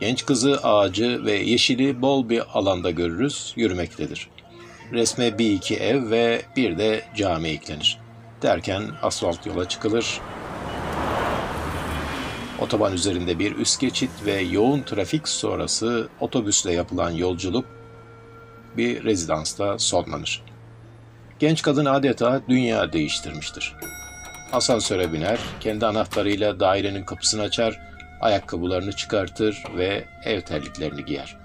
Genç kızı ağacı ve yeşili bol bir alanda görürüz, yürümektedir. Resme bir iki ev ve bir de cami eklenir. Derken asfalt yola çıkılır. Otoban üzerinde bir üst geçit ve yoğun trafik sonrası otobüsle yapılan yolculuk bir rezidansta sonlanır. Genç kadın adeta dünya değiştirmiştir. Asansöre biner, kendi anahtarıyla dairenin kapısını açar, ayakkabılarını çıkartır ve ev terliklerini giyer.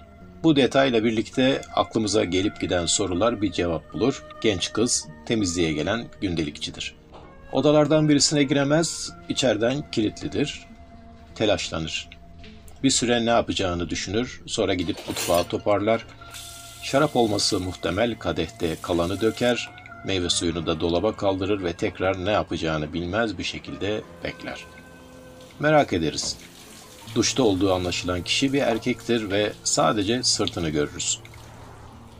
Bu detayla birlikte aklımıza gelip giden sorular bir cevap bulur. Genç kız temizliğe gelen gündelikçidir. Odalardan birisine giremez, içeriden kilitlidir. Telaşlanır. Bir süre ne yapacağını düşünür, sonra gidip mutfağa toparlar. Şarap olması muhtemel kadehte kalanı döker, meyve suyunu da dolaba kaldırır ve tekrar ne yapacağını bilmez bir şekilde bekler. Merak ederiz. Duşta olduğu anlaşılan kişi bir erkektir ve sadece sırtını görürüz.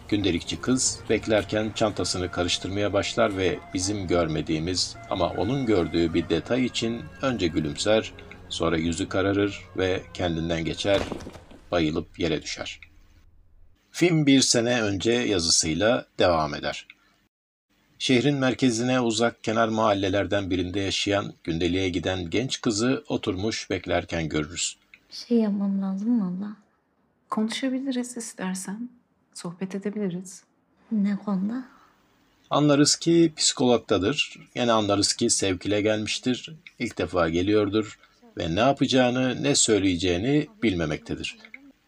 Gündelikçi kız beklerken çantasını karıştırmaya başlar ve bizim görmediğimiz ama onun gördüğü bir detay için önce gülümser, sonra yüzü kararır ve kendinden geçer, bayılıp yere düşer. Film bir sene önce yazısıyla devam eder. Şehrin merkezine uzak kenar mahallelerden birinde yaşayan, gündeliğe giden genç kızı oturmuş beklerken görürüz. Şey yapmam lazım valla. Konuşabiliriz istersen. Sohbet edebiliriz. Ne konuda? Anlarız ki psikologdadır. Yine anlarız ki sevkile gelmiştir. İlk defa geliyordur ve ne yapacağını, ne söyleyeceğini bilmemektedir.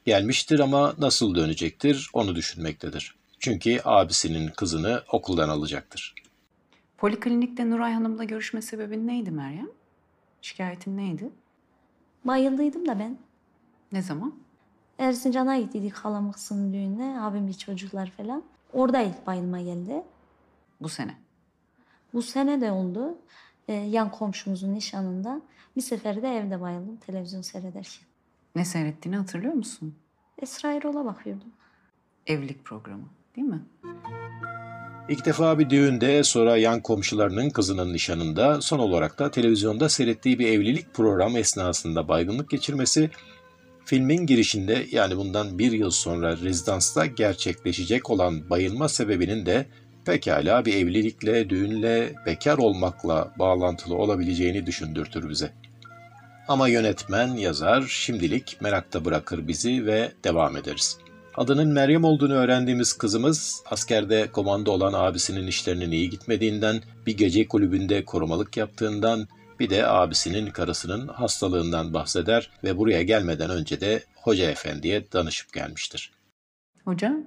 Gelmiştir ama nasıl dönecektir onu düşünmektedir. Çünkü abisinin kızını okuldan alacaktır. Poliklinikte Nuray Hanım'la görüşme sebebin neydi Meryem? Şikayetin neydi? Bayıldıydım da ben. Ne zaman? Erzincan'a gittiydik halamın kızının düğününe. Abim bir çocuklar falan. Orada ilk bayılma geldi. Bu sene. Bu sene de oldu. Ee, yan komşumuzun nişanında. Bir sefer de evde bayıldım televizyon seyrederken. Ne seyrettiğini hatırlıyor musun? Esra Erol'a bakıyordum. Evlilik programı değil mi? İlk defa bir düğünde, sonra yan komşularının kızının nişanında, son olarak da televizyonda seyrettiği bir evlilik programı esnasında baygınlık geçirmesi, filmin girişinde yani bundan bir yıl sonra rezidansta gerçekleşecek olan bayılma sebebinin de pekala bir evlilikle, düğünle, bekar olmakla bağlantılı olabileceğini düşündürtür bize. Ama yönetmen, yazar şimdilik merakta bırakır bizi ve devam ederiz. Adının Meryem olduğunu öğrendiğimiz kızımız askerde komando olan abisinin işlerinin iyi gitmediğinden, bir gece kulübünde korumalık yaptığından, bir de abisinin karısının hastalığından bahseder ve buraya gelmeden önce de hoca efendiye danışıp gelmiştir. Hocam?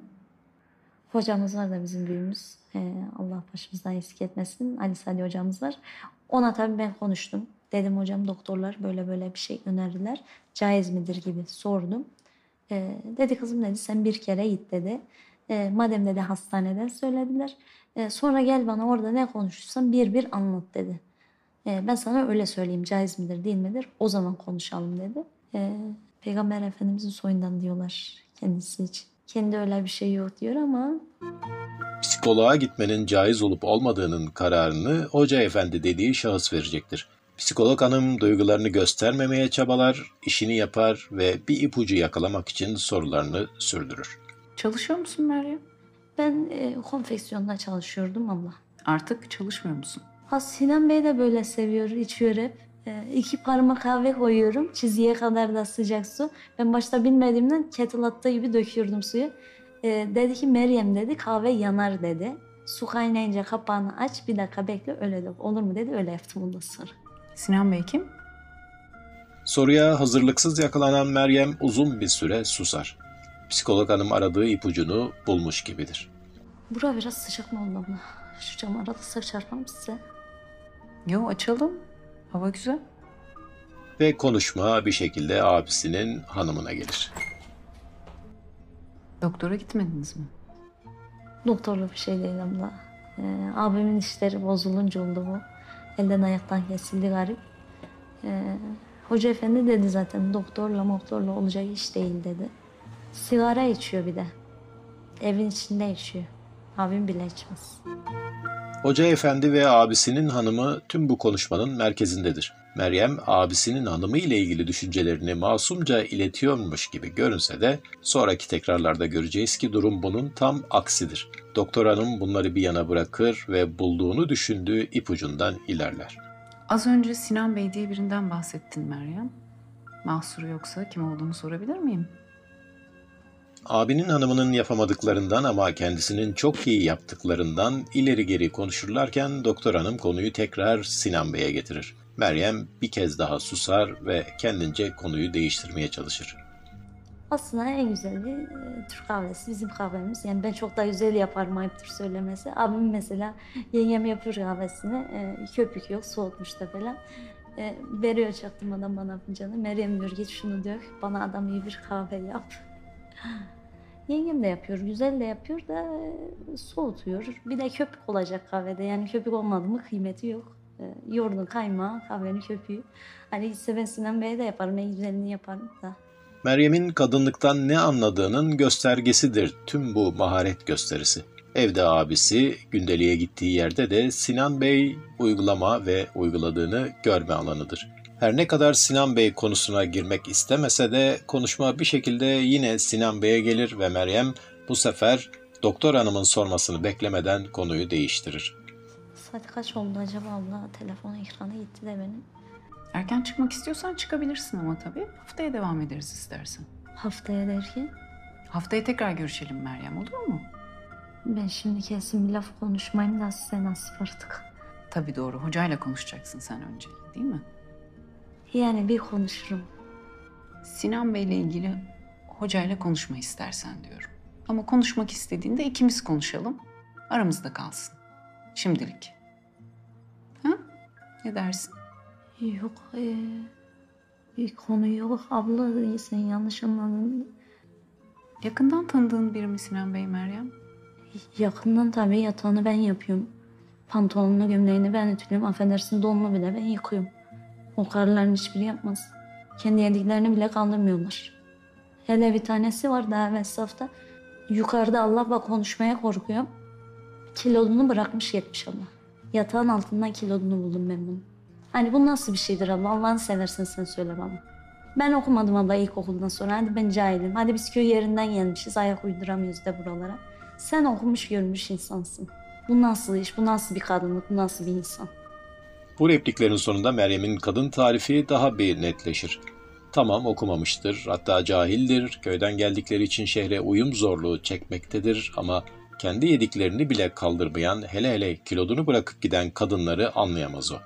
Hocamız var da bizim büyüğümüz. Ee, Allah başımızdan eksik etmesin. Ali Sadi hocamız var. Ona tabii ben konuştum. Dedim hocam doktorlar böyle böyle bir şey önerdiler. Caiz midir gibi sordum. Ee, dedi kızım dedi sen bir kere git dedi. Ee, madem dedi hastaneden söylediler. Ee, sonra gel bana orada ne konuşursan bir bir anlat dedi. Ee, ben sana öyle söyleyeyim caiz midir değil midir o zaman konuşalım dedi. Ee, Peygamber Efendimizin soyundan diyorlar kendisi için. Kendi öyle bir şey yok diyor ama Psikoloğa gitmenin caiz olup olmadığının kararını hoca efendi dediği şahıs verecektir. Psikolog hanım duygularını göstermemeye çabalar, işini yapar ve bir ipucu yakalamak için sorularını sürdürür. Çalışıyor musun Meryem? ben e, konfeksiyonda çalışıyordum abla. Artık çalışmıyor musun? Ha Sinan Bey de böyle seviyor, içiyor hep. E, iki parmak kahve koyuyorum, çizgiye kadar da sıcak su. Ben başta bilmediğimden kettle attığı gibi döküyordum suyu. E, dedi ki Meryem dedi kahve yanar dedi. Su kaynayınca kapağını aç bir dakika bekle öyle dök. Olur mu dedi öyle yaptım ondan sonra. Sinan Bey kim? Soruya hazırlıksız yakalanan Meryem uzun bir süre susar. Psikolog hanım aradığı ipucunu bulmuş gibidir. Bura biraz sıcak mı oldu abla? Şu camı arada sık çarpar mı size? Yo açalım. Hava güzel. Ve konuşma bir şekilde abisinin hanımına gelir. Doktora gitmediniz mi? Doktorlu bir şey değil abla. Ee, abimin işleri bozulunca oldu bu. Elden ayaktan kesildi garip. Ee, hoca efendi dedi zaten doktorla doktorla olacak iş değil dedi. Sigara içiyor bir de. Evin içinde içiyor. Abim bile içmez. Hoca efendi ve abisinin hanımı tüm bu konuşmanın merkezindedir. Meryem abisinin hanımı ile ilgili düşüncelerini masumca iletiyormuş gibi görünse de sonraki tekrarlarda göreceğiz ki durum bunun tam aksidir. Doktor hanım bunları bir yana bırakır ve bulduğunu düşündüğü ipucundan ilerler. Az önce Sinan Bey diye birinden bahsettin Meryem. Mahsuru yoksa kim olduğunu sorabilir miyim? Abinin hanımının yapamadıklarından ama kendisinin çok iyi yaptıklarından ileri geri konuşurlarken doktor hanım konuyu tekrar Sinan Bey'e getirir. Meryem bir kez daha susar ve kendince konuyu değiştirmeye çalışır. Aslında en güzeli e, Türk kahvesi bizim kahvemiz. Yani ben çok daha güzel yaparım ayıptır söylemesi. Abim mesela yengem yapıyor kahvesini. E, köpük yok soğutmuş da falan. E, veriyor çaktırmadan bana fincanı. Meryem diyor git şunu dök. Bana adam iyi bir kahve yap. Yengem de yapıyor. Güzel de yapıyor da e, soğutuyor. Bir de köpük olacak kahvede. Yani köpük olmadı mı kıymeti yok. E, yoğurdun kaymağı, kahvenin köpüğü. Hani Sinan Bey'e de yaparım. En güzelini yaparım da. Meryem'in kadınlıktan ne anladığının göstergesidir tüm bu maharet gösterisi. Evde abisi, gündeliğe gittiği yerde de Sinan Bey uygulama ve uyguladığını görme alanıdır. Her ne kadar Sinan Bey konusuna girmek istemese de konuşma bir şekilde yine Sinan Bey'e gelir ve Meryem bu sefer doktor hanımın sormasını beklemeden konuyu değiştirir. Saat kaç oldu acaba abla? Telefon ekranı gitti de benim. Erken çıkmak istiyorsan çıkabilirsin ama tabii. Haftaya devam ederiz istersen. Haftaya derken Haftaya tekrar görüşelim Meryem olur mu? ben şimdi kesin bir laf konuşmayayım da size nasip artık. Tabii doğru. Hocayla konuşacaksın sen önce değil mi? Yani bir konuşurum. Sinan Bey'le ilgili hocayla konuşma istersen diyorum. Ama konuşmak istediğinde ikimiz konuşalım. Aramızda kalsın. Şimdilik. Ha? Ne dersin? Yok ee, bir konu yok abla sen yanlış anladın. Yakından tanıdığın biri mi Sinan Bey Meryem? Yakından tabii yatağını ben yapıyorum. Pantolonunu gömleğini ben ütülüyorum. Affedersin donunu bile ben yıkıyorum. O karıların hiçbiri yapmaz. Kendi yediklerini bile kaldırmıyorlar. Hele bir tanesi var daha evvel safta. Yukarıda Allah'la konuşmaya korkuyor. Kilodunu bırakmış gitmiş ama. Yatağın altından kilodunu buldum ben bunu. Hani bu nasıl bir şeydir abla? Allah'ını seversen sen söyle bana. Ben okumadım abla ilkokuldan sonra. Hadi ben cahilim. Hadi biz köy yerinden gelmişiz. Ayak uyduramıyoruz da buralara. Sen okumuş görmüş insansın. Bu nasıl iş? Bu nasıl bir kadınlık? Bu nasıl bir insan? Bu repliklerin sonunda Meryem'in kadın tarifi daha bir netleşir. Tamam okumamıştır, hatta cahildir, köyden geldikleri için şehre uyum zorluğu çekmektedir ama kendi yediklerini bile kaldırmayan, hele hele kilodunu bırakıp giden kadınları anlayamaz o.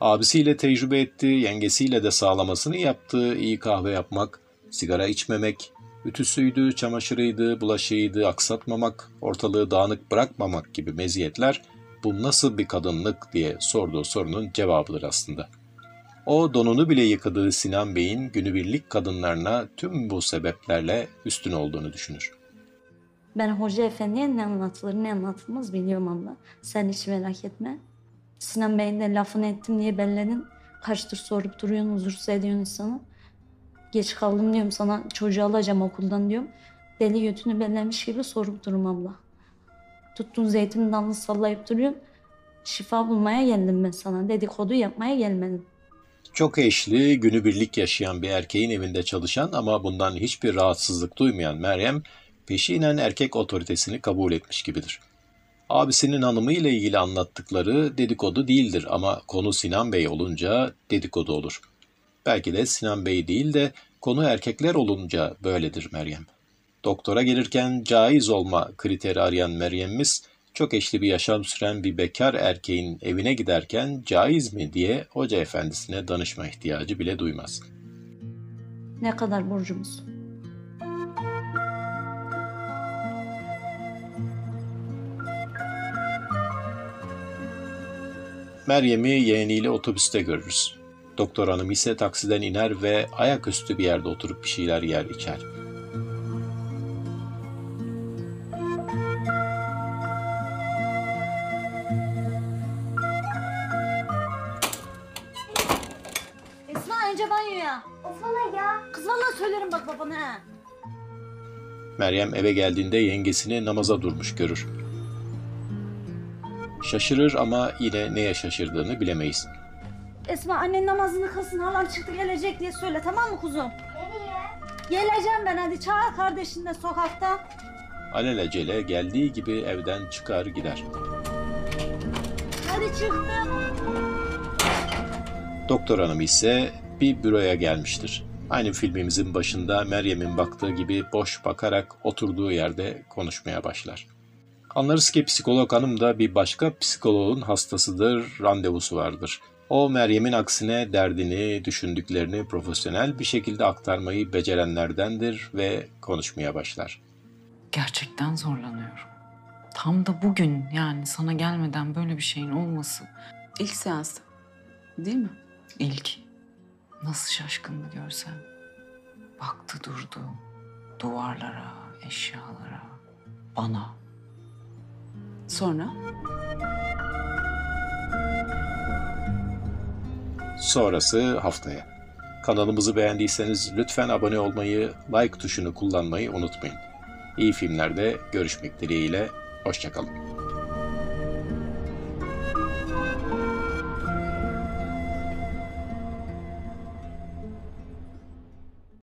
Abisiyle tecrübe etti, yengesiyle de sağlamasını yaptığı iyi kahve yapmak, sigara içmemek, ütüsüydü, çamaşırıydı, bulaşığıydı, aksatmamak, ortalığı dağınık bırakmamak gibi meziyetler bu nasıl bir kadınlık diye sorduğu sorunun cevabıdır aslında. O donunu bile yıkadığı Sinan Bey'in günübirlik kadınlarına tüm bu sebeplerle üstün olduğunu düşünür. Ben hoca efendiye ne anlatılır ne anlatılmaz biliyorum abla. Sen hiç merak etme. Sinan Bey'in de lafını ettim diye belledin. Kaçtır sorup duruyorsun, huzursuz ediyorsun insanı. Geç kaldım diyorum sana çocuğu alacağım okuldan diyorum. Deli götünü bellemiş gibi sorup durum abla. Tuttun zeytin dalını sallayıp duruyorsun. Şifa bulmaya geldim ben sana. Dedikodu yapmaya gelmedim. Çok eşli, günübirlik yaşayan bir erkeğin evinde çalışan ama bundan hiçbir rahatsızlık duymayan Meryem, peşinen erkek otoritesini kabul etmiş gibidir. Abisinin hanımı ile ilgili anlattıkları dedikodu değildir ama konu Sinan Bey olunca dedikodu olur. Belki de Sinan Bey değil de konu erkekler olunca böyledir Meryem. Doktora gelirken caiz olma kriteri arayan Meryem'imiz çok eşli bir yaşam süren bir bekar erkeğin evine giderken caiz mi diye hoca efendisine danışma ihtiyacı bile duymaz. Ne kadar borcumuz? Meryem'i yeğeniyle otobüste görürüz. Doktor hanım ise taksiden iner ve ayaküstü bir yerde oturup bir şeyler yer içer. Meryem eve geldiğinde yengesini namaza durmuş görür. Şaşırır ama yine neye şaşırdığını bilemeyiz. Esma annen namazını kılsın halam çıktı gelecek diye söyle tamam mı kuzum? Geleceğim ben hadi çağır kardeşini de sokakta. Alelacele geldiği gibi evden çıkar gider. Hadi çıktım. Doktor hanım ise bir büroya gelmiştir. Aynı filmimizin başında Meryem'in baktığı gibi boş bakarak oturduğu yerde konuşmaya başlar. Anlarız ki psikolog hanım da bir başka psikoloğun hastasıdır, randevusu vardır. O Meryem'in aksine derdini, düşündüklerini profesyonel bir şekilde aktarmayı becerenlerdendir ve konuşmaya başlar. Gerçekten zorlanıyorum. Tam da bugün yani sana gelmeden böyle bir şeyin olması İlk seansta. Değil mi? ilk. Nasıl şaşkındı görsen. Baktı durdu. Duvarlara, eşyalara, bana. Sonra? Sonrası haftaya. Kanalımızı beğendiyseniz lütfen abone olmayı, like tuşunu kullanmayı unutmayın. İyi filmlerde görüşmek dileğiyle, hoşçakalın.